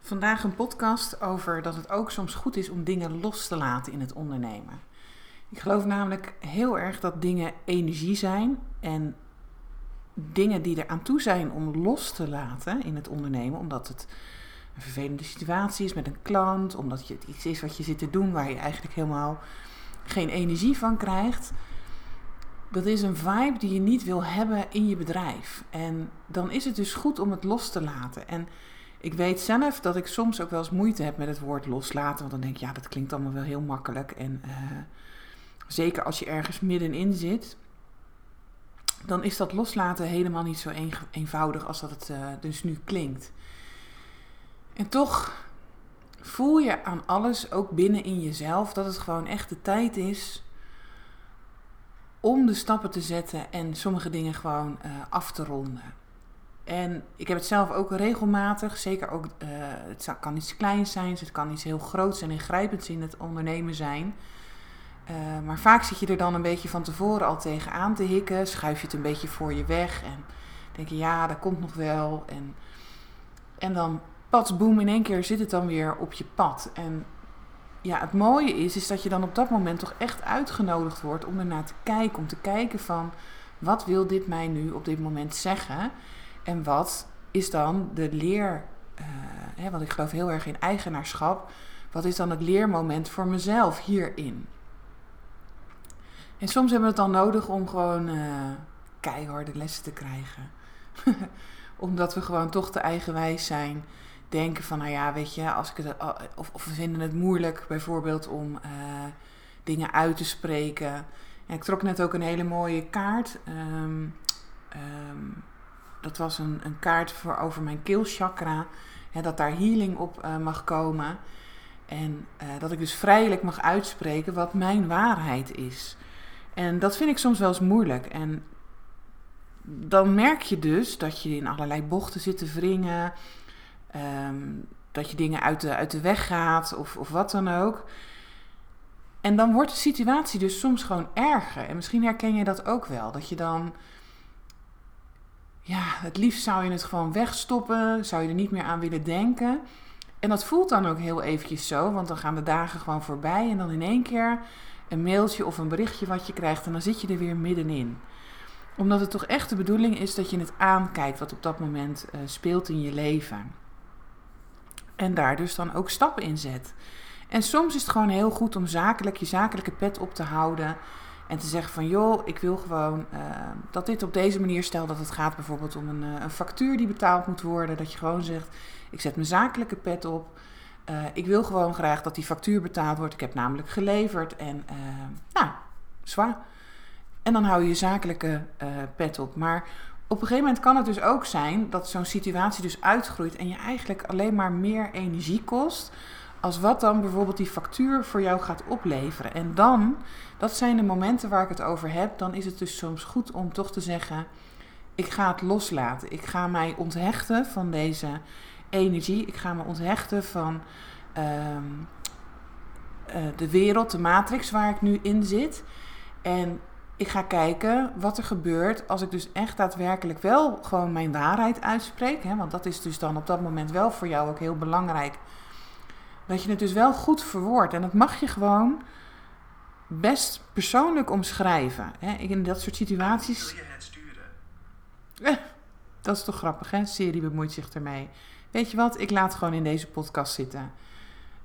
Vandaag een podcast over dat het ook soms goed is om dingen los te laten in het ondernemen. Ik geloof namelijk heel erg dat dingen energie zijn en dingen die er aan toe zijn om los te laten in het ondernemen, omdat het een vervelende situatie is met een klant, omdat het iets is wat je zit te doen waar je eigenlijk helemaal geen energie van krijgt. Dat is een vibe die je niet wil hebben in je bedrijf. En dan is het dus goed om het los te laten. En ik weet zelf dat ik soms ook wel eens moeite heb met het woord loslaten. Want dan denk ik, ja, dat klinkt allemaal wel heel makkelijk. En uh, zeker als je ergens middenin zit, dan is dat loslaten helemaal niet zo een, eenvoudig als dat het uh, dus nu klinkt. En toch voel je aan alles, ook binnen in jezelf, dat het gewoon echt de tijd is om de stappen te zetten en sommige dingen gewoon uh, af te ronden. En ik heb het zelf ook regelmatig, zeker ook, uh, het kan iets kleins zijn, het kan iets heel groots en ingrijpends in het ondernemen zijn. Uh, maar vaak zit je er dan een beetje van tevoren al tegenaan te hikken, schuif je het een beetje voor je weg en denk je ja, dat komt nog wel. En, en dan pas boem, in één keer zit het dan weer op je pad. En ja, het mooie is, is dat je dan op dat moment toch echt uitgenodigd wordt om ernaar te kijken. Om te kijken van, wat wil dit mij nu op dit moment zeggen? En wat is dan de leer, uh, hè, want ik geloof heel erg in eigenaarschap. Wat is dan het leermoment voor mezelf hierin? En soms hebben we het dan nodig om gewoon uh, keiharde lessen te krijgen. Omdat we gewoon toch te eigenwijs zijn denken van, nou ja, weet je, als ik het, of, of we vinden het moeilijk bijvoorbeeld om dingen uit te spreken. En ik trok net ook een hele mooie kaart. Um, dat was een, een kaart voor over mijn keelchakra. Hè, dat daar healing op uh, mag komen. En uh, dat ik dus vrijelijk mag uitspreken wat mijn waarheid is. En dat vind ik soms wel eens moeilijk. En dan merk je dus dat je in allerlei bochten zit te wringen. Um, dat je dingen uit de, uit de weg gaat of, of wat dan ook. En dan wordt de situatie dus soms gewoon erger. En misschien herken je dat ook wel. Dat je dan. Ja, het liefst zou je het gewoon wegstoppen. Zou je er niet meer aan willen denken. En dat voelt dan ook heel eventjes zo. Want dan gaan de dagen gewoon voorbij. En dan in één keer een mailtje of een berichtje wat je krijgt. En dan zit je er weer middenin. Omdat het toch echt de bedoeling is dat je het aankijkt. Wat op dat moment uh, speelt in je leven. En daar dus dan ook stappen in zet. En soms is het gewoon heel goed om zakelijk je zakelijke pet op te houden. En te zeggen van joh, ik wil gewoon uh, dat dit op deze manier, stel dat het gaat bijvoorbeeld om een, uh, een, factuur die betaald moet worden. Dat je gewoon zegt, ik zet mijn zakelijke pet op. Uh, ik wil gewoon graag dat die factuur betaald wordt. Ik heb namelijk geleverd en nou, zwaar. En dan hou je je zakelijke pet op. Maar op een gegeven moment kan het dus ook zijn dat zo'n situatie dus uitgroeit en je eigenlijk alleen maar meer energie kost als wat dan bijvoorbeeld die factuur voor jou gaat opleveren. En dan, dat zijn de momenten waar ik het over heb, dan is het dus soms goed om toch te zeggen, ik ga het loslaten. Ik ga mij onthechten van deze energie. Ik ga me onthechten van um, uh, de wereld, de matrix waar ik nu in zit. En ik ga kijken wat er gebeurt als ik dus echt daadwerkelijk wel gewoon mijn waarheid uitspreek. Hè, want dat is dus dan op dat moment wel voor jou ook heel belangrijk. Dat je het dus wel goed verwoordt. En dat mag je gewoon best persoonlijk omschrijven. Hè. In dat soort situaties. Wil je het sturen? Eh, dat is toch grappig, hè? Serie bemoeit zich ermee. Weet je wat? Ik laat gewoon in deze podcast zitten.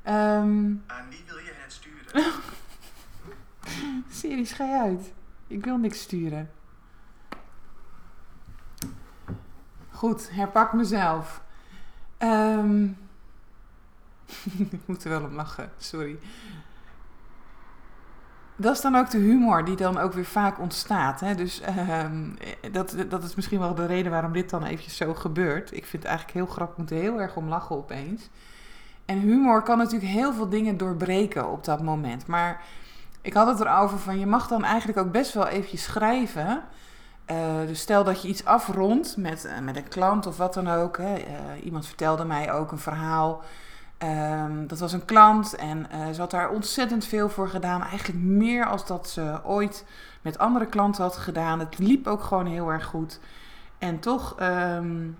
Um... Aan wie wil je het sturen? Serie, schij uit. Ik wil niks sturen. Goed, herpak mezelf. Um, ik moet er wel om lachen, sorry. dat is dan ook de humor die dan ook weer vaak ontstaat. Hè? Dus ehm, dat, dat is misschien wel de reden waarom dit dan eventjes zo gebeurt. Ik vind het eigenlijk heel grappig, moet heel erg om lachen opeens. En humor kan natuurlijk heel veel dingen doorbreken op dat moment. Maar ik had het erover van, je mag dan eigenlijk ook best wel eventjes schrijven... Uh, dus stel dat je iets afrondt met, uh, met een klant of wat dan ook. Hè. Uh, iemand vertelde mij ook een verhaal Um, dat was een klant en uh, ze had daar ontzettend veel voor gedaan. Eigenlijk meer als dat ze ooit met andere klanten had gedaan. Het liep ook gewoon heel erg goed. En toch um,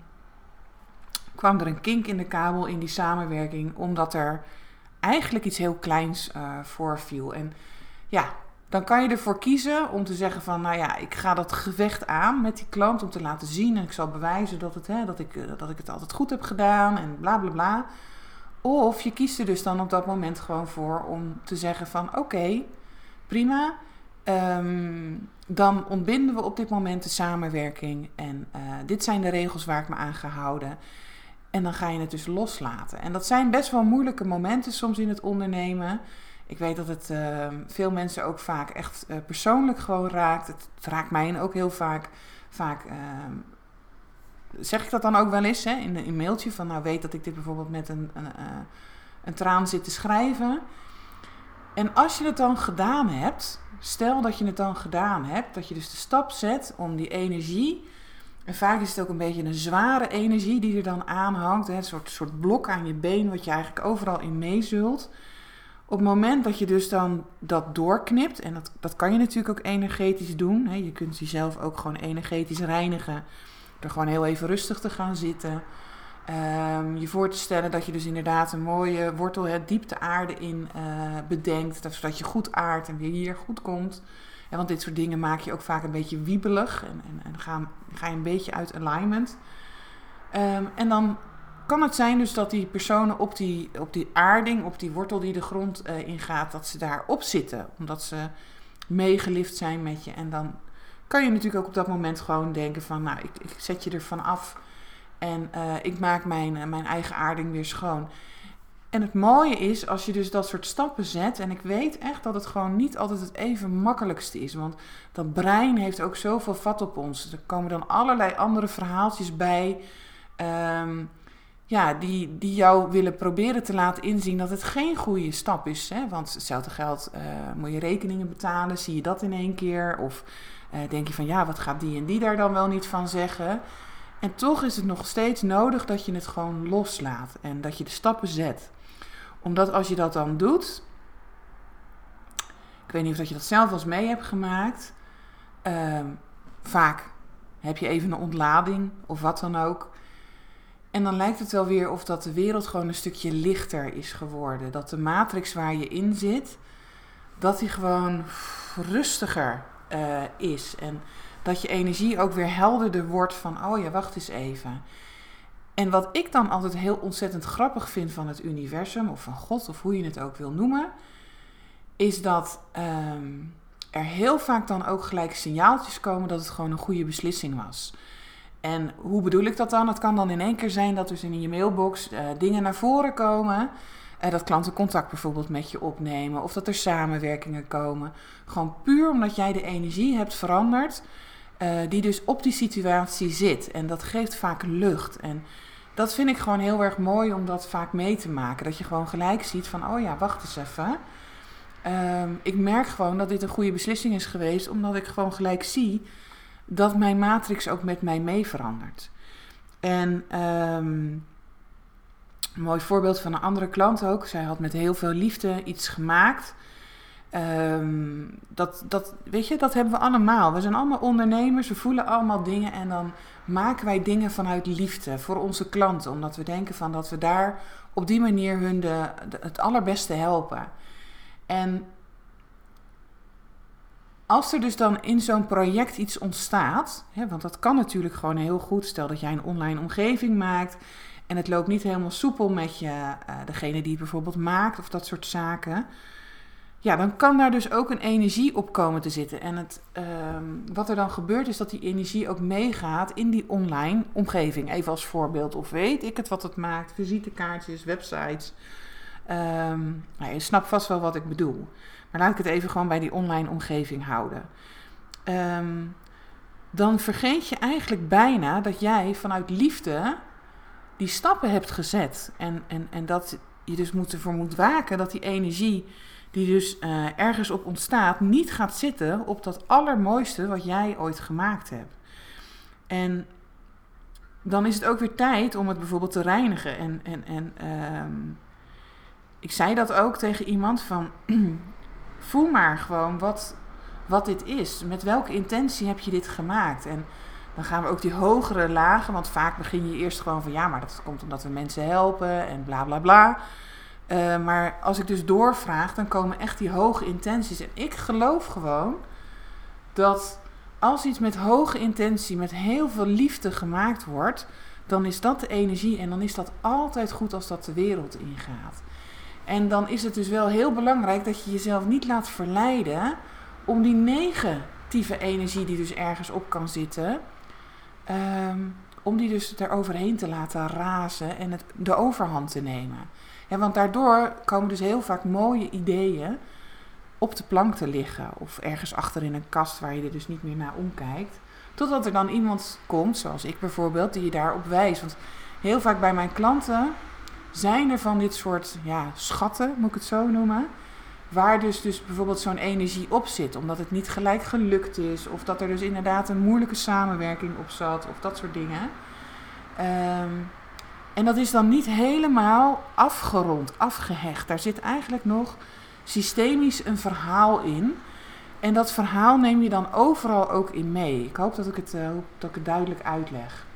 kwam er een kink in de kabel in die samenwerking, omdat er eigenlijk iets heel kleins uh, voorviel. En ja, dan kan je ervoor kiezen om te zeggen van, nou ja, ik ga dat gevecht aan met die klant om te laten zien en ik zal bewijzen dat, het, hè, dat, ik, dat ik het altijd goed heb gedaan en bla bla bla. Of je kiest er dus dan op dat moment gewoon voor om te zeggen van oké, prima. Um, dan ontbinden we op dit moment de samenwerking. En uh, dit zijn de regels waar ik me aan ga houden. En dan ga je het dus loslaten. En dat zijn best wel moeilijke momenten soms in het ondernemen. Ik weet dat het uh, veel mensen ook vaak echt uh, persoonlijk gewoon raakt. Het, het, raakt mij ook heel vaak, vaak ehm, zeg ik dat dan ook wel eens hè, in een mailtje van nou weet dat ik dit bijvoorbeeld met een, een, eh, een traan zit te schrijven. En als je het dan gedaan hebt, stel dat je het dan gedaan hebt, dat je dus de stap zet om die energie, en vaak is het ook een beetje een zware energie die er dan aanhangt, hè, een soort, soort blok aan je been wat je eigenlijk overal in meezult. Op het moment dat je dus dan dat doorknipt, en dat, dat kan je natuurlijk ook energetisch doen, hè, je kunt jezelf ook gewoon energetisch reinigen gewoon heel even rustig te gaan zitten. Um, je voor te stellen dat je dus inderdaad een mooie wortel, het diepte aarde in uh, bedenkt. Zodat je goed aardt en weer hier goed komt. En want dit soort dingen maak je ook vaak een beetje wiebelig. En, en, en ga, ga, je een beetje uit alignment. Um, en dan kan het zijn dus dat die personen op die, op die aarding, op die wortel die de grond uh, ingaat, dat ze daarop zitten. Omdat ze meegelift zijn met je. En dan kan je natuurlijk ook op dat moment gewoon denken van, nou, ik, ik zet je ervan af en uh, ik maak mijn, uh, mijn eigen aarding weer schoon. En het mooie is, als je dus dat soort stappen zet, en ik weet echt dat het gewoon niet altijd het even makkelijkste is, want dat brein heeft ook zoveel vat op ons. Er komen dan allerlei andere verhaaltjes bij, um, ja, die, die jou willen proberen te laten inzien dat het geen goede stap is. Hè? Want hetzelfde geld, uh, moet je rekeningen betalen, zie je dat in één keer, of denk je van ja, wat gaat die en die daar dan wel niet van zeggen? En toch is het nog steeds nodig dat je het gewoon loslaat en dat je de stappen zet. Omdat als je dat dan doet, ik weet niet of dat je dat zelf eens mee hebt gemaakt, uh, vaak heb je even een ontlading of wat dan ook. En dan lijkt het wel weer of dat de wereld gewoon een stukje lichter is geworden. Dat de matrix waar je in zit, dat die gewoon rustiger uh, is. En dat je energie ook weer helderder wordt van, oh ja, wacht eens even. En wat ik dan altijd heel ontzettend grappig vind van het universum, of van God, of hoe je het ook wil noemen, is dat um, er heel vaak dan ook gelijk signaaltjes komen dat het gewoon een goede beslissing was. En hoe bedoel ik dat dan? Het kan dan in één keer zijn dat dus in je mailbox uh, dingen naar voren komen uh, dat klanten contact bijvoorbeeld met je opnemen of dat er samenwerkingen komen. Gewoon puur omdat jij de energie hebt veranderd uh, die dus op die situatie zit. En dat geeft vaak lucht. En dat vind ik gewoon heel erg mooi om dat vaak mee te maken. Dat je gewoon gelijk ziet van, oh ja, wacht eens even. Um, ik merk gewoon dat dit een goede beslissing is geweest, omdat ik gewoon gelijk zie dat mijn matrix ook met mij mee verandert. En um, een mooi voorbeeld van een andere klant ook. Zij had met heel veel liefde iets gemaakt. Um, dat, dat, weet je, dat hebben we allemaal. We zijn allemaal ondernemers, we voelen allemaal dingen en dan maken wij dingen vanuit liefde voor onze klanten. Omdat we denken van dat we daar op die manier hun de, de, het allerbeste helpen. En als er dus dan in zo'n project iets ontstaat, hè, want dat kan natuurlijk gewoon heel goed. Stel dat jij een online omgeving maakt en het loopt niet helemaal soepel met je, uh, degene die het bijvoorbeeld maakt of dat soort zaken. Ja, dan kan daar dus ook een energie op komen te zitten. En het, uh, wat er dan gebeurt is dat die energie ook meegaat in die online omgeving. Even als voorbeeld, of weet ik het wat het maakt, visitekaartjes, websites. Um, nou, je snapt vast wel wat ik bedoel. Maar laat ik het even gewoon bij die online omgeving houden. Ehm, dan vergeet je eigenlijk bijna dat jij vanuit liefde die stappen hebt gezet. En, en, en dat je dus moet ervoor moet waken dat die energie die dus uh, ergens op ontstaat, niet gaat zitten op dat allermooiste wat jij ooit gemaakt hebt. En dan is het ook weer tijd om het bijvoorbeeld te reinigen. En, en, en uh, ik zei dat ook tegen iemand van voel maar gewoon wat, wat dit is. Met welke intentie heb je dit gemaakt? En dan gaan we ook die hogere lagen, want vaak begin je eerst gewoon van ja, maar dat komt omdat we mensen helpen en bla bla bla. Uh, maar als ik dus doorvraag, dan komen echt die hoge intenties. En ik geloof gewoon dat als iets met hoge intentie, met heel veel liefde gemaakt wordt, dan is dat de energie en dan is dat altijd goed als dat de wereld ingaat. En dan is het dus wel heel belangrijk dat je jezelf niet laat verleiden om die negatieve energie die dus ergens op kan zitten, um, om die dus eroverheen te laten razen en het, de overhand te nemen. Want daardoor komen dus heel vaak mooie ideeën op de plank te liggen. Of ergens achter in een kast waar je er dus niet meer naar omkijkt. Totdat er dan iemand komt, zoals ik bijvoorbeeld, die je daarop wijst. Want heel vaak bij mijn klanten zijn er van dit soort ja, schatten, moet ik het zo noemen. Waar dus, dus bijvoorbeeld zo'n energie op zit, omdat het niet gelijk gelukt is. Of dat er dus inderdaad een moeilijke samenwerking op zat, of dat soort dingen. Um, en dat is dan niet helemaal afgerond, afgehecht. Daar zit eigenlijk nog systemisch een verhaal in. En dat verhaal neem je dan overal ook in mee. Ik hoop dat ik het, uh, dat ik het duidelijk uitleg.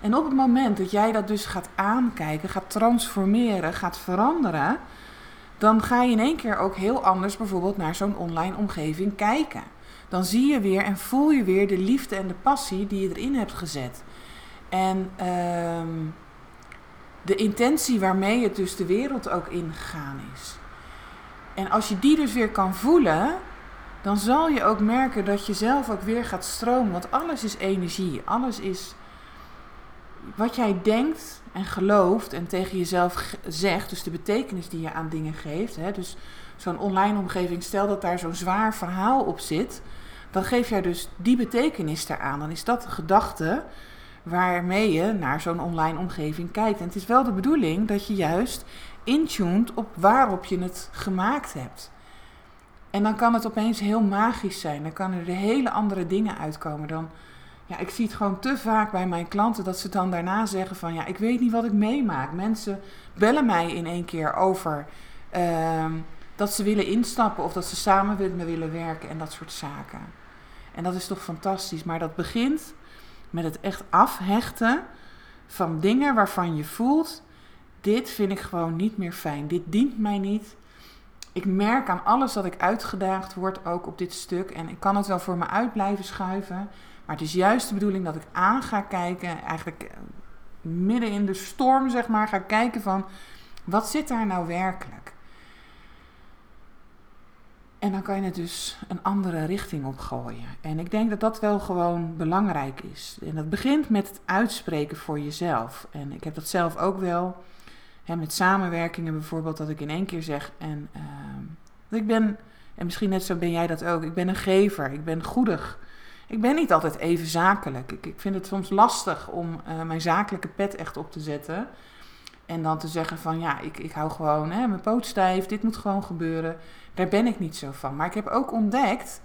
En op het moment dat jij dat dus gaat aankijken, gaat transformeren, gaat veranderen, dan ga je in één keer ook heel anders bijvoorbeeld naar zo'n online omgeving kijken. Dan zie je weer en voel je weer de liefde en de passie die je erin hebt gezet. En um, de intentie waarmee het dus de wereld ook ingegaan is. En als je die dus weer kan voelen, dan zal je ook merken dat je zelf ook weer gaat stromen. Want alles is energie. Alles is wat jij denkt en gelooft en tegen jezelf zegt. Dus de betekenis die je aan dingen geeft. Hè, dus zo'n online omgeving, stel dat daar zo'n zwaar verhaal op zit. Dan geef jij dus die betekenis eraan. Dan is dat de gedachte waarmee je naar zo'n online omgeving kijkt. En het is wel de bedoeling dat je juist intuned op waarop je het gemaakt hebt. En dan kan het opeens heel magisch zijn. Dan kan er hele andere dingen uitkomen. Dan, ja, ik zie het gewoon te vaak bij mijn klanten dat ze dan daarna zeggen van ja, ik weet niet wat ik meemaak. Mensen bellen mij in één keer over uh, dat ze willen instappen of dat ze samen met me willen werken en dat soort zaken. En dat is toch fantastisch. Maar dat begint met het echt afhechten van dingen waarvan je voelt: dit vind ik gewoon niet meer fijn. Dit dient mij niet. Ik merk aan alles dat ik uitgedaagd word, ook op dit stuk. En ik kan het wel voor me uit blijven schuiven. Maar het is juist de bedoeling dat ik aan ga kijken, eigenlijk eh, midden in de storm, zeg maar, ga kijken van wat zit daar nou werkelijk? En dan kan je het dus een andere richting op gooien. En ik denk dat dat wel gewoon belangrijk is. En dat begint met het uitspreken voor jezelf. En ik heb dat zelf ook wel. Hè, met samenwerkingen bijvoorbeeld, dat ik in één keer zeg. En uh, ik ben, en misschien net zo ben jij dat ook. Ik ben een gever, ik ben goedig. Ik ben niet altijd even zakelijk. Ik, ik vind het soms lastig om uh, mijn zakelijke pet echt op te zetten. En dan te zeggen van ja, ik, ik hou gewoon hè, mijn poot stijf, dit moet gewoon gebeuren. Daar ben ik niet zo van. Maar ik heb ook ontdekt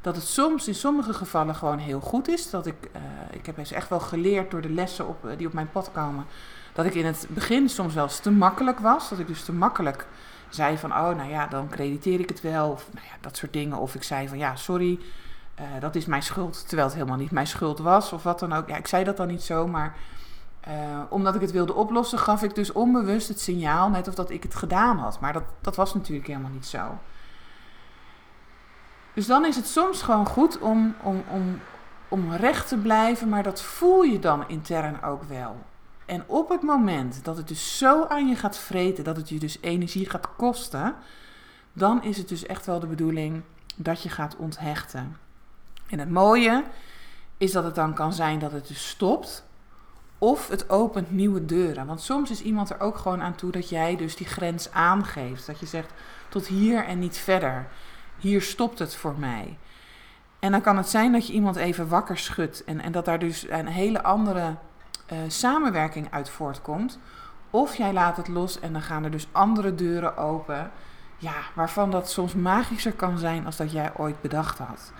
dat het soms in sommige gevallen gewoon heel goed is. Dat ik, uh, ik heb eens echt wel geleerd door de lessen op, die op mijn pad komen. Dat ik in het begin soms wel te makkelijk was. Dat ik dus te makkelijk zei van, oh nou ja, dan crediteer ik het wel. Of nou ja, dat soort dingen. Of ik zei van, ja, sorry, uh, dat is mijn schuld. Terwijl het helemaal niet mijn schuld was. Of wat dan ook. Ja, ik zei dat dan niet zo, maar uh, omdat ik het wilde oplossen, gaf ik dus onbewust het signaal, net of dat ik het gedaan had. Maar dat, dat was natuurlijk helemaal niet zo. Dus dan is het soms gewoon goed om, om, om, om recht te blijven, maar dat voel je dan intern ook wel. En op het moment dat het dus zo aan je gaat vreten, dat het je dus energie gaat kosten, dan is het dus echt wel de bedoeling dat je gaat onthechten. En het mooie is dat het dan kan zijn dat het dus stopt. Of het opent nieuwe deuren. Want soms is iemand er ook gewoon aan toe dat jij dus die grens aangeeft. Dat je zegt, tot hier en niet verder. Hier stopt het voor mij. En dan kan het zijn dat je iemand even wakker schudt en, en dat daar dus een hele andere uh, samenwerking uit voortkomt. Of jij laat het los en dan gaan er dus andere deuren open. Ja, waarvan dat soms magischer kan zijn als dat jij ooit bedacht had.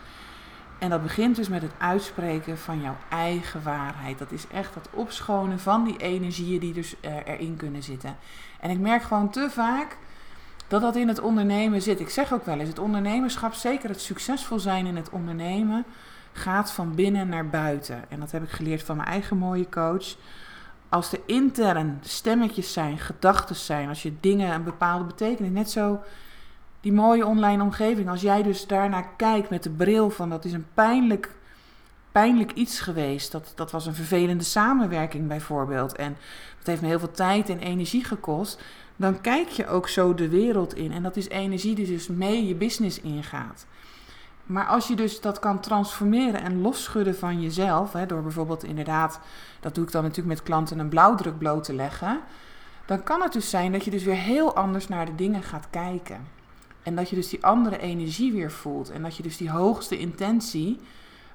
En dat begint dus met het uitspreken van jouw eigen waarheid. Dat is echt het opschonen van die energieën die dus uh, erin kunnen zitten. En ik merk gewoon te vaak dat dat in het ondernemen zit. Ik zeg ook wel eens, het ondernemerschap, zeker het succesvol zijn in het ondernemen, gaat van binnen naar buiten. En dat heb ik geleerd van mijn eigen mooie coach. Als er intern stemmetjes zijn, gedachten zijn, als je dingen een bepaalde betekenis, net zo die mooie online omgeving, als jij dus daarnaar kijkt met de bril van dat is een pijnlijk, pijnlijk iets geweest, dat, dat was een vervelende samenwerking bijvoorbeeld en dat heeft me heel veel tijd en energie gekost, dan kijk je ook zo de wereld in en dat is energie die dus mee je business ingaat. Maar als je dus dat kan transformeren en losschudden van jezelf, hè, door bijvoorbeeld inderdaad, dat doe ik dan natuurlijk met klanten, een blauwdruk bloot te leggen, dan kan het dus zijn dat je dus weer heel anders naar de dingen gaat kijken. En dat je dus die andere energie weer voelt. En dat je dus die hoogste intentie,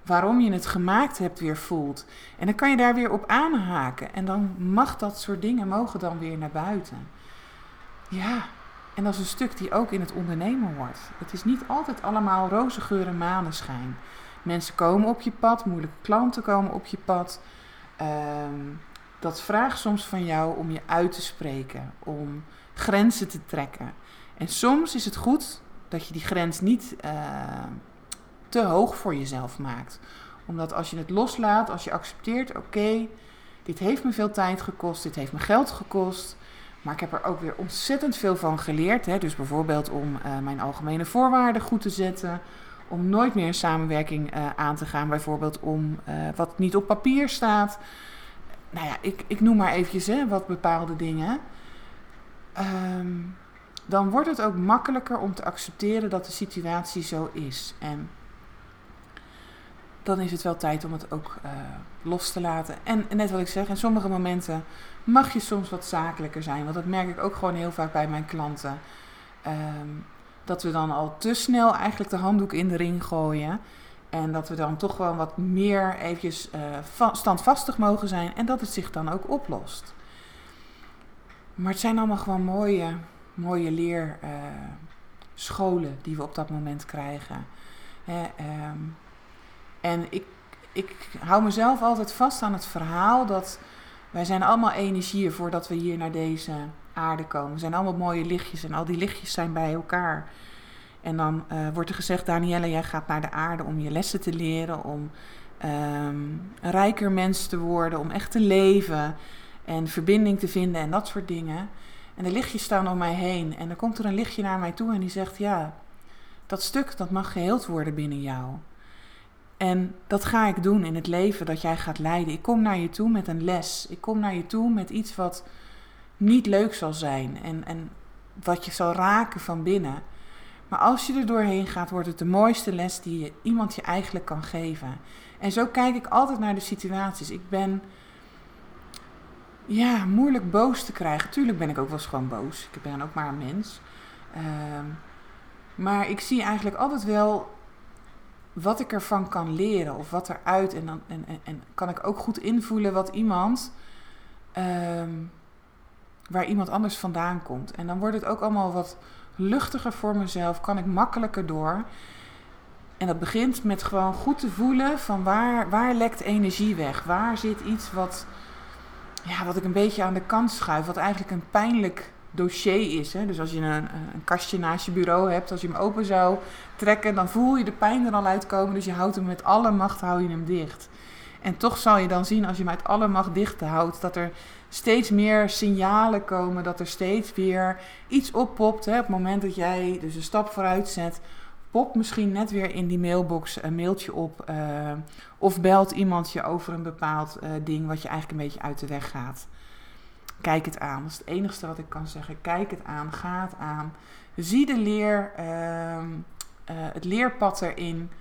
waarom je het gemaakt hebt, weer voelt. En dan kan je daar weer op aanhaken. En dan mag dat soort dingen mogen dan weer naar buiten. Ja, en dat is een stuk die ook in het ondernemen wordt. Het is niet altijd allemaal roze geur en maneschijn. Mensen komen op je pad, moeilijke klanten komen op je pad. Ehm, dat vraagt soms van jou om je uit te spreken, om grenzen te trekken. En soms is het goed dat je die grens niet uh, te hoog voor jezelf maakt. Omdat als je het loslaat, als je accepteert, oké, dit heeft me veel tijd gekost, dit heeft me geld gekost. Maar ik heb er ook weer ontzettend veel van geleerd. Hè? Dus bijvoorbeeld om uh, mijn algemene voorwaarden goed te zetten. Om nooit meer een samenwerking uh, aan te gaan. Bijvoorbeeld om wat niet op papier staat. Nou ja, ik, ik noem maar eventjes hè, wat bepaalde dingen. Um, dan wordt het ook makkelijker om te accepteren dat de situatie zo is. En dan is het wel tijd om het ook uh, los te laten. En, net wat ik zeg, in sommige momenten mag je soms wat zakelijker zijn. Want dat merk ik ook gewoon heel vaak bij mijn klanten. Um, dat we dan al te snel eigenlijk de handdoek in de ring gooien. En dat we dan toch wel wat meer eventjes uh, standvastig mogen zijn. En dat het zich dan ook oplost. Maar het zijn allemaal gewoon mooie mooie leerscholen uh, die we op dat moment krijgen. Um, en ik, ik hou mezelf altijd vast aan het verhaal dat wij zijn allemaal energieën voordat we hier naar deze aarde komen. We zijn allemaal mooie lichtjes en al die lichtjes zijn bij elkaar. En dan uh, wordt er gezegd, Danielle, jij gaat naar de aarde om je lessen te leren, om um, een rijker mens te worden, om echt te leven en verbinding te vinden en dat soort dingen. En de lichtjes staan om mij heen. En dan komt er een lichtje naar mij toe en die zegt: Ja, dat stuk dat mag geheeld worden binnen jou. En dat ga ik doen in het leven dat jij gaat leiden. Ik kom naar je toe met een les. Ik kom naar je toe met iets wat niet leuk zal zijn en, en wat je zal raken van binnen. Maar als je er doorheen gaat, wordt het de mooiste les die je, iemand je eigenlijk kan geven. En zo kijk ik altijd naar de situaties. Ik ben ja, moeilijk boos te krijgen. Tuurlijk ben ik ook wel eens gewoon boos. Ik ben ook maar een mens. Uh, maar ik zie eigenlijk altijd wel wat ik ervan kan leren of wat eruit. En, dan, en, en, kan ik ook goed invoelen wat iemand, uh, waar iemand anders vandaan komt. En dan wordt het ook allemaal wat luchtiger voor mezelf. Kan ik makkelijker door. En dat begint met gewoon goed te voelen van waar, waar lekt energie weg? Waar zit iets wat ja, wat ik een beetje aan de kant schuif, wat eigenlijk een pijnlijk dossier is. Hè? Dus als je een, een, kastje naast je bureau hebt, als je hem open zou trekken, dan voel je de pijn er al uitkomen. Dus je houdt hem met alle macht hou je hem dicht. En toch zal je dan zien, als je hem uit alle macht dicht houdt, dat er steeds meer signalen komen, dat er steeds weer iets oppopt. Hè? Op het moment dat jij dus een stap vooruit zet, popt misschien net weer in die mailbox een mailtje op. Uh, of belt iemand je over een bepaald uh, ding wat je eigenlijk een beetje uit de weg gaat. Kijk het aan. Dat is het enige wat ik kan zeggen. Kijk het aan. Ga het aan. Zie de leer, uh, het leerpad erin.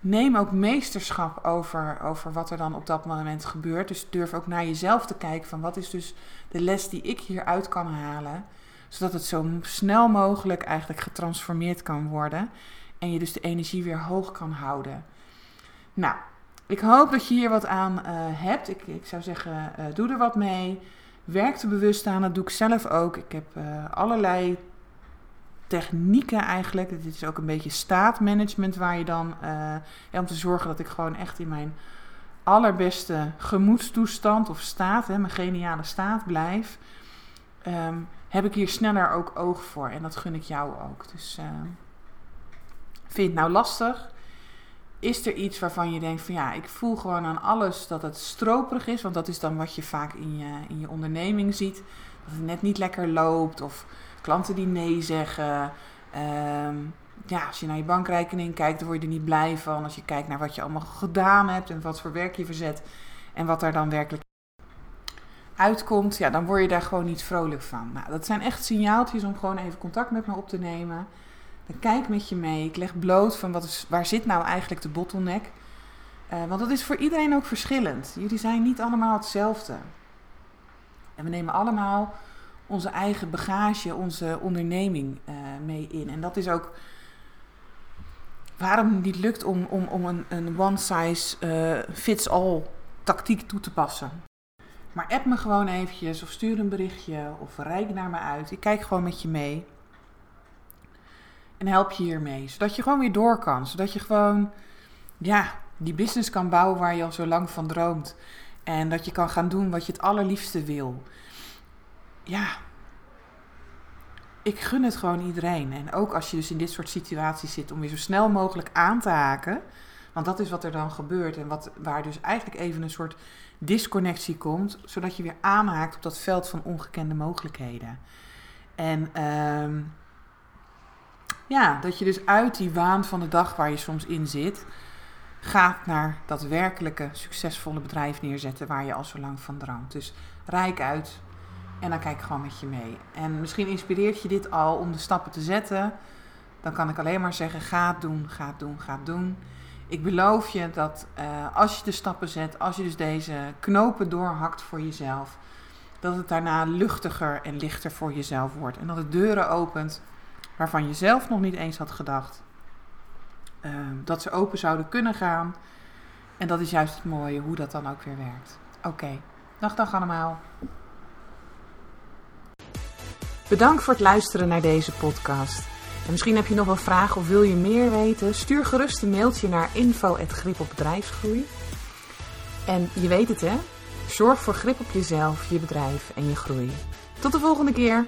Neem ook meesterschap over, over wat er dan op dat moment gebeurt. Dus durf ook naar jezelf te kijken van wat is dus de les die ik hieruit kan halen. Zodat het zo snel mogelijk eigenlijk getransformeerd kan worden. En je dus de energie weer hoog kan houden. Nou, ik hoop dat je hier wat aan uh, hebt. Ik, ik zou zeggen, uh, doe er wat mee. Werk er bewust aan. Dat doe ik zelf ook. Ik heb uh, allerlei technieken eigenlijk. Dit is ook een beetje staatmanagement waar je dan... om te zorgen dat ik gewoon echt in mijn allerbeste gemoedstoestand of staat, hè, mijn geniale staat blijf... Um, heb ik hier sneller ook oog voor. En dat gun ik jou ook. Dus vind je het nou lastig? Is er iets waarvan je denkt van ja, ik voel gewoon aan alles dat het stroperig is. Want dat is dan wat je vaak in je, in je onderneming ziet. Dat het net niet lekker loopt. Of klanten die nee zeggen. Um, ja, als je naar je bankrekening kijkt, dan word je er niet blij van. Als je kijkt naar wat je allemaal gedaan hebt en wat voor werk je verzet. En wat daar dan werkelijk uitkomt, ja, dan word je daar gewoon niet vrolijk van. Nou, dat zijn echt signaaltjes om gewoon even contact met me op te nemen. Dan kijk met je mee. Ik leg bloot van wat is, waar zit nou eigenlijk de bottleneck. Uh, want dat is voor iedereen ook verschillend. Jullie zijn niet allemaal hetzelfde. En we nemen allemaal onze eigen bagage, onze onderneming uh, mee in. En dat is ook waarom het niet lukt om, om, om een, een one size uh, fits all tactiek toe te passen. Maar app me gewoon eventjes of stuur een berichtje of rijk naar me uit. Ik kijk gewoon met je mee. En help je hiermee. Zodat je gewoon weer door kan. Zodat je gewoon, ja, die business kan bouwen waar je al zo lang van droomt. En dat je kan gaan doen wat je het allerliefste wil. Ja, ik gun het gewoon iedereen. En ook als je dus in dit soort situaties zit, om weer zo snel mogelijk aan te haken. Want dat is wat er dan gebeurt. En wat, waar dus eigenlijk even een soort disconnectie komt. Zodat je weer aanhaakt op dat veld van ongekende mogelijkheden. En uh, ja, dat je dus uit die waan van de dag waar je soms in zit, gaat naar dat werkelijke succesvolle bedrijf neerzetten waar je al zo lang van droomt. Dus rijk uit en dan kijk ik gewoon met je mee. En misschien inspireert je dit al om de stappen te zetten. Dan kan ik alleen maar zeggen: ga het doen, ga het doen, ga het doen. Ik beloof je dat uh, als je de stappen zet, als je dus deze knopen doorhakt voor jezelf, dat het daarna luchtiger en lichter voor jezelf wordt. En dat het deuren opent waarvan je zelf nog niet eens had gedacht uh, dat ze open zouden kunnen gaan. En dat is juist het mooie, hoe dat dan ook weer werkt. Oké, dag dag allemaal. Bedankt voor het luisteren naar deze podcast. En misschien heb je nog wel vragen of wil je meer weten? Stuur gerust een mailtje naar info.grip op bedrijfsgroei. En je weet het hè, zorg voor grip op jezelf, je bedrijf en je groei. Tot de volgende keer!